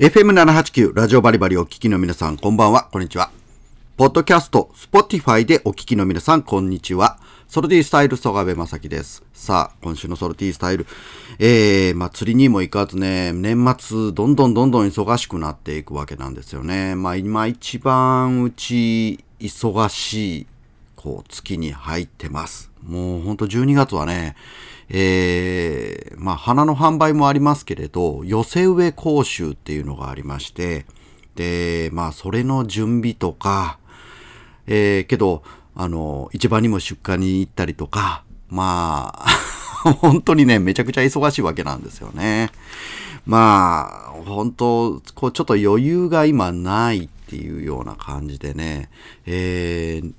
FM789 ラジオバリバリお聞きの皆さん、こんばんは、こんにちは。ポッドキャスト、 Spotify でお聞きの皆さん、こんにちは。 Salty Style、曽我部正樹です。さあ、今週の Salty Style。えー、まあ、釣りにも行かずね、年末、どんどんどんどん忙しくなっていくわけなんですよね。まあ、今一番うち、忙しい、こう、月に入ってます。もうほんと12月はね、えー、まあ、花の販売もありますけれど、寄せ植え講習っていうのがありまして、で、まあ、それの準備とか、えー、けど、あの、市場にも出荷に行ったりとか、まあ、本当にね、めちゃくちゃ忙しいわけなんですよね。まあ、本当、こう、ちょっと余裕が今ないっていうような感じでね、えー、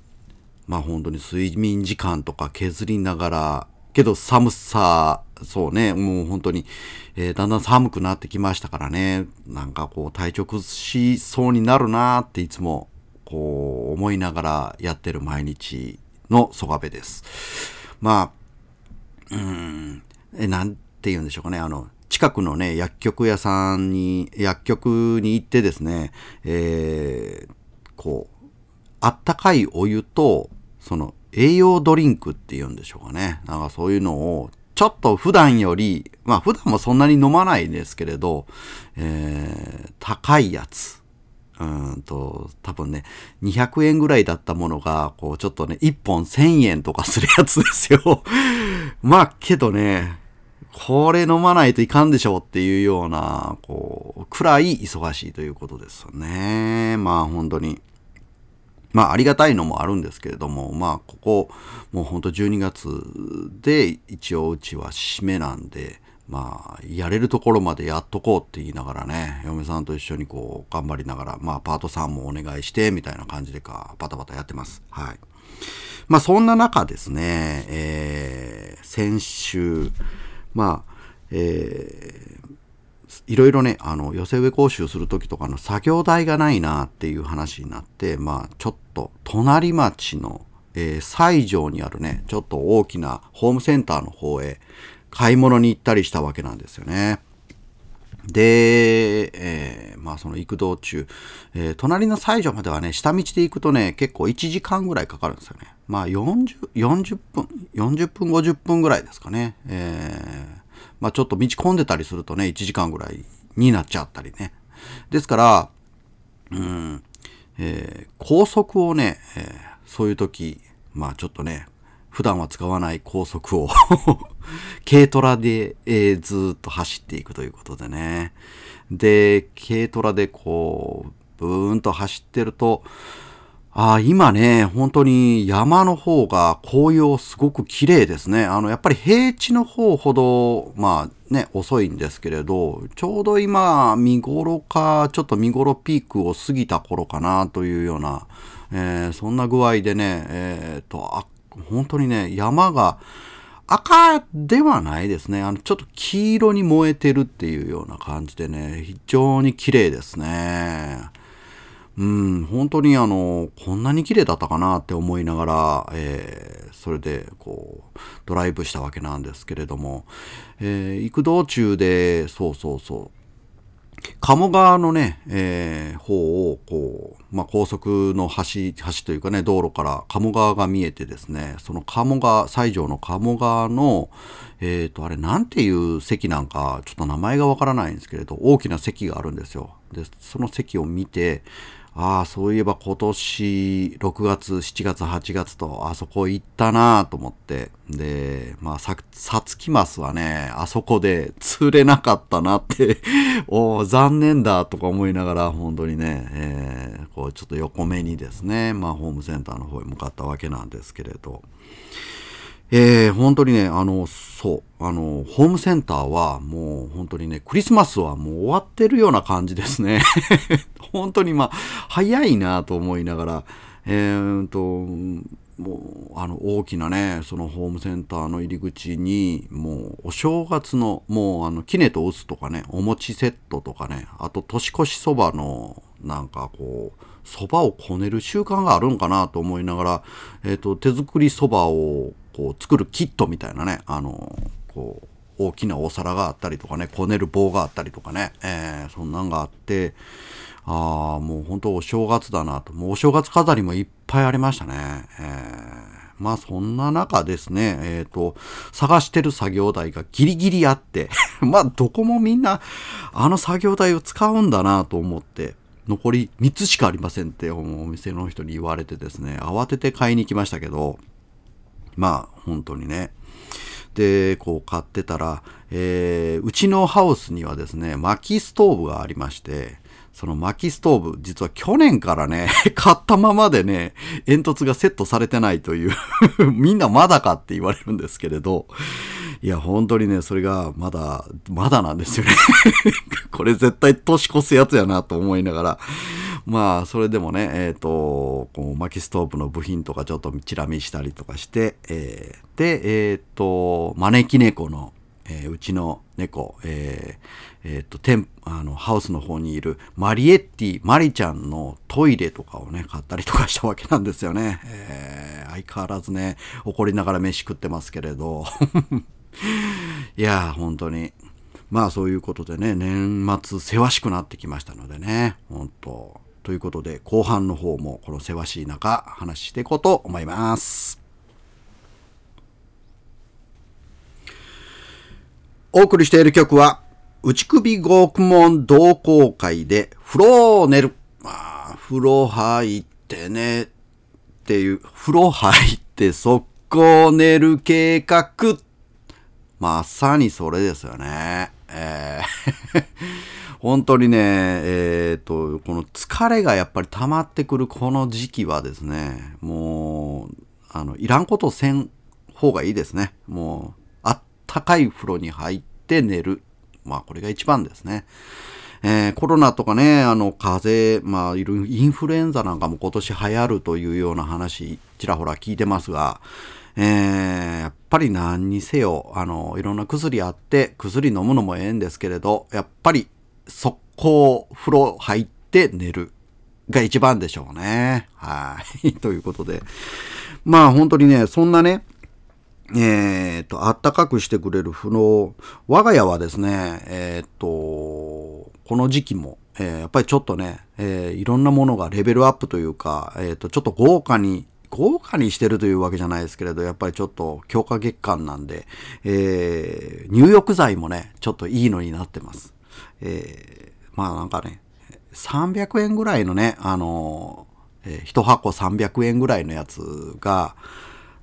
まあ本当に睡眠時間とか削りながら、けど寒さ、そうね、もう本当に、えー、だんだん寒くなってきましたからね、なんかこう体調崩しそうになるなっていつもこう思いながらやってる毎日の曽我部です。まあ、うん、え、なんて言うんでしょうかね、あの、近くのね、薬局屋さんに、薬局に行ってですね、えー、こう、あったかいお湯と、その栄養ドリンクっていうんでしょうかね。なんかそういうのを、ちょっと普段より、まあ普段もそんなに飲まないですけれど、えー、高いやつ。うんと、多分ね、200円ぐらいだったものが、こう、ちょっとね、1本1000円とかするやつですよ。まあ、けどね、これ飲まないといかんでしょうっていうような、こう、くらい忙しいということですよね。まあ、本当に。まあ、ありがたいのもあるんですけれども、まあ、ここ、もうほんと12月で一応うちは締めなんで、まあ、やれるところまでやっとこうって言いながらね、嫁さんと一緒にこう、頑張りながら、まあ、パートさんもお願いして、みたいな感じでか、バタバタやってます。はい。まあ、そんな中ですね、えー、先週、まあ、えー、いろいろね、あの、寄せ植え講習するときとかの作業台がないなっていう話になって、まあ、ちょっと、隣町の、えー、西条にあるね、ちょっと大きなホームセンターの方へ買い物に行ったりしたわけなんですよね。で、えー、まあその行く道中、えー、隣の西条まではね、下道で行くとね、結構1時間ぐらいかかるんですよね。まあ40、40分、40分、50分ぐらいですかね。えー、まあちょっと道混んでたりするとね、1時間ぐらいになっちゃったりね。ですから、うん、えー、高速をね、えー、そういう時、まあちょっとね、普段は使わない高速を 軽トラで、えー、ずっと走っていくということでね。で、軽トラでこう、ブーンと走ってると、あ今ね、本当に山の方が紅葉すごく綺麗ですね。あの、やっぱり平地の方ほど、まあね、遅いんですけれど、ちょうど今、見頃か、ちょっと見頃ピークを過ぎた頃かなというような、えー、そんな具合でね、えっ、と、あ、本当にね、山が赤ではないですね。あの、ちょっと黄色に燃えてるっていうような感じでね、非常に綺麗ですね。うん、本当にあの、こんなに綺麗だったかなって思いながら、えー、それでこう、ドライブしたわけなんですけれども、えー、行く道中で、そうそうそう、鴨川のね、えー、方を、こう、まあ、高速の橋、橋というかね、道路から鴨川が見えてですね、その鴨川、西条の鴨川の、えっ、ー、と、あれ、なんていう席なんか、ちょっと名前がわからないんですけれど、大きな席があるんですよ。で、その席を見て、ああ、そういえば今年6月、7月、8月とあそこ行ったなと思って。で、まあ、さ、さつきますはね、あそこで釣れなかったなって お残念だとか思いながら、本当にね、えー、こうちょっと横目にですね、まあ、ホームセンターの方へ向かったわけなんですけれど。えー、本当にね、あの、そう、あの、ホームセンターはもう本当にね、クリスマスはもう終わってるような感じですね。本当にまあ、早いなと思いながら、えーと、もう、あの、大きなね、そのホームセンターの入り口に、もう、お正月の、もう、あの、きねとうすとかね、お餅セットとかね、あと、年越しそばの、なんかこう、そばをこねる習慣があるんかなと思いながら、えっ、ー、と、手作りそばを、こう作るキットみたいなね、あの、こう、大きなお皿があったりとかね、こねる棒があったりとかね、えー、そんなんがあって、ああ、もう本当お正月だなと。もうお正月飾りもいっぱいありましたね。えーまあそんな中ですね、えっ、ー、と、探してる作業台がギリギリあって まあどこもみんなあの作業台を使うんだなと思って、残り3つしかありませんってお店の人に言われてですね、慌てて買いに行きましたけど、まあ本当にね。で、こう買ってたら、えー、うちのハウスにはですね、薪ストーブがありまして、その薪ストーブ、実は去年からね、買ったままでね、煙突がセットされてないという みんなまだかって言われるんですけれど、いや、本当にね、それがまだ、まだなんですよね これ絶対年越すやつやなと思いながら、まあ、それでもね、えっ、ー、と、こう薪ストーブの部品とかちょっとチラ見したりとかして、えー、で、えっ、ー、と、招き猫の、えー、うちの猫、えー、え、っと、テン、あの、ハウスの方にいるマリエッティ、マリちゃんのトイレとかをね、買ったりとかしたわけなんですよね。えー、相変わらずね、怒りながら飯食ってますけれど。いやー、本当に。まあそういうことでね、年末せわしくなってきましたのでね、本当ということで、後半の方もこのせわしい中、話していこうと思います。お送りしている曲は、内首獄門同好会で、風呂を寝る。まあ、風呂入ってね、っていう、風呂入って速攻寝る計画。まさにそれですよね。えー本当にね、えっ、ー、と、この疲れがやっぱり溜まってくるこの時期はですね、もう、あの、いらんことせん方がいいですね。もう、高い風呂に入って寝る。まあこれが一番ですね。えー、コロナとかね、あの、風邪、まあ、いるインフルエンザなんかも今年流行るというような話、ちらほら聞いてますが、えー、やっぱり何にせよ、あの、いろんな薬あって、薬飲むのもええんですけれど、やっぱり、速攻風呂入って寝るが一番でしょうね。はい。ということで。まあ本当にね、そんなね、えー、っと、あったかくしてくれる風呂。我が家はですね、えー、っと、この時期も、えー、やっぱりちょっとね、えいろんなものがレベルアップというか、えっと、ちょっと豪華に、豪華にしてるというわけじゃないですけれど、やっぱりちょっと強化月間なんで、え入浴剤もね、ちょっといいのになってます。えまあなんかね、300円ぐらいのね、あのえ1箱300円ぐらいのやつが、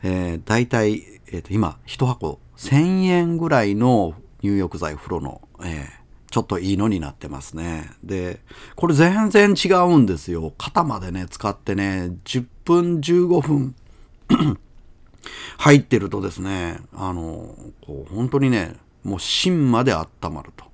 えー、大体えっ、ー、と、今、一箱1000円ぐらいの入浴剤風呂の、えー、ちょっといいのになってますね。で、これ全然違うんですよ。肩までね、使ってね、10分、15分 入ってるとですね、あの、こう、本当にね、もう芯まで温まると。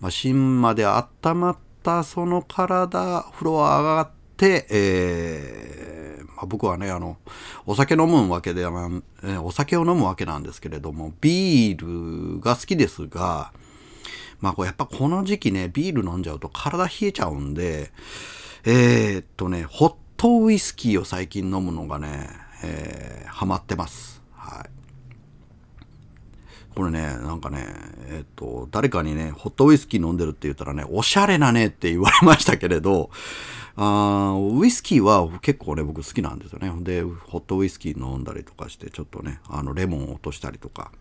まあ、芯まで温まったその体、風呂上がって、えーまあ、僕はねあのお酒飲むわけでは、えお酒を飲むわけなんですけれどもビールが好きですがまあこうやっぱこの時期ねビール飲んじゃうと体冷えちゃうんでえー、っとねホットウイスキーを最近飲むのがね、えー、ハマってます。はい。これね、なんかね、えっ、と、誰かにね、ホットウイスキー飲んでるって言ったらね、おしゃれなねって言われましたけれど、あウイスキーは結構ね、僕好きなんですよね。で、ホットウイスキー飲んだりとかして、ちょっとね、あの、レモンを落としたりとか。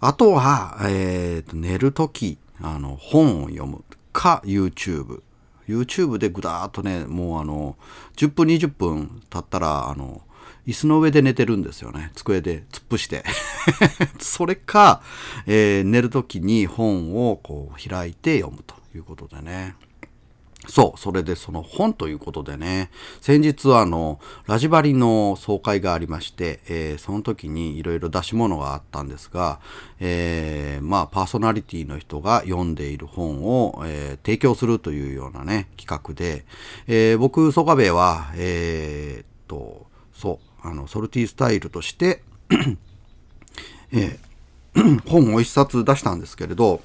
あとは、えー、と、寝るとき、あの、本を読むか、YouTube。YouTube でぐだーっとね、もうあの、10分20分経ったら、あの、椅子の上で寝てるんですよね。机で突っ伏して。それか、えー、寝るときに本をこう開いて読むということでね。そう、それでその本ということでね、先日あの、ラジバリの総会がありまして、えー、その時にいろいろ出し物があったんですが、えー、まあ、パーソナリティの人が読んでいる本を、えー、提供するというようなね、企画で、え、僕、ソカベは、え、っと、そう、あの、ソルティスタイルとして えー、本を一冊出したんですけれど、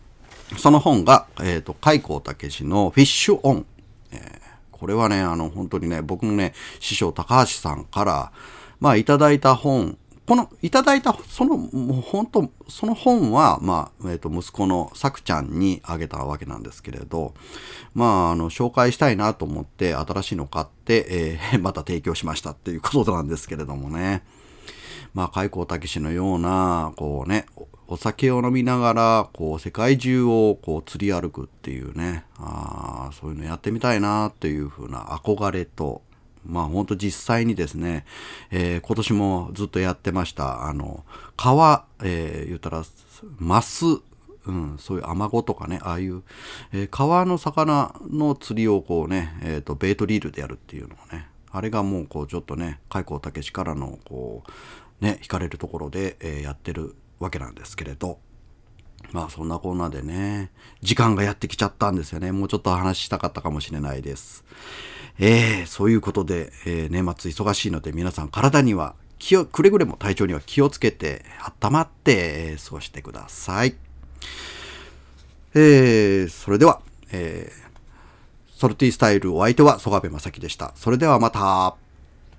その本が、えっ、ー、と、海光武のフィッシュオン。えー、これはね、あの、本当にね、僕もね、師匠高橋さんから、まあ、いただいた本このいただいたそのもう本当その本は、まあえー、と息子のさくちゃんにあげたわけなんですけれどまああの紹介したいなと思って新しいの買って、えー、また提供しましたっていうことなんですけれどもね。まあ開口武史のようなこうねお酒を飲みながらこう世界中をこう釣り歩くっていうねあそういうのやってみたいなっていう風な憧れとまあ本当実際にですね、えー、今年もずっとやってました、あの、川、えー、言ったら、マス、うん、そういうアマゴとかね、ああいう、えー、川の魚の釣りをこうね、えっ、ー、と、ベイトリールでやるっていうのをね、あれがもうこうちょっとね、開口武からのこう、ね、惹かれるところで、え、やってるわけなんですけれど、まあそんなコーナーでね、時間がやってきちゃったんですよね。もうちょっと話したかったかもしれないです。えー、そういうことで、えー、年末忙しいので皆さん体には気を、くれぐれも体調には気をつけて、温まって、えー、過ごしてください。えー、それでは、えー、ソルティスタイルお相手は曽我部正樹でした。それではまた。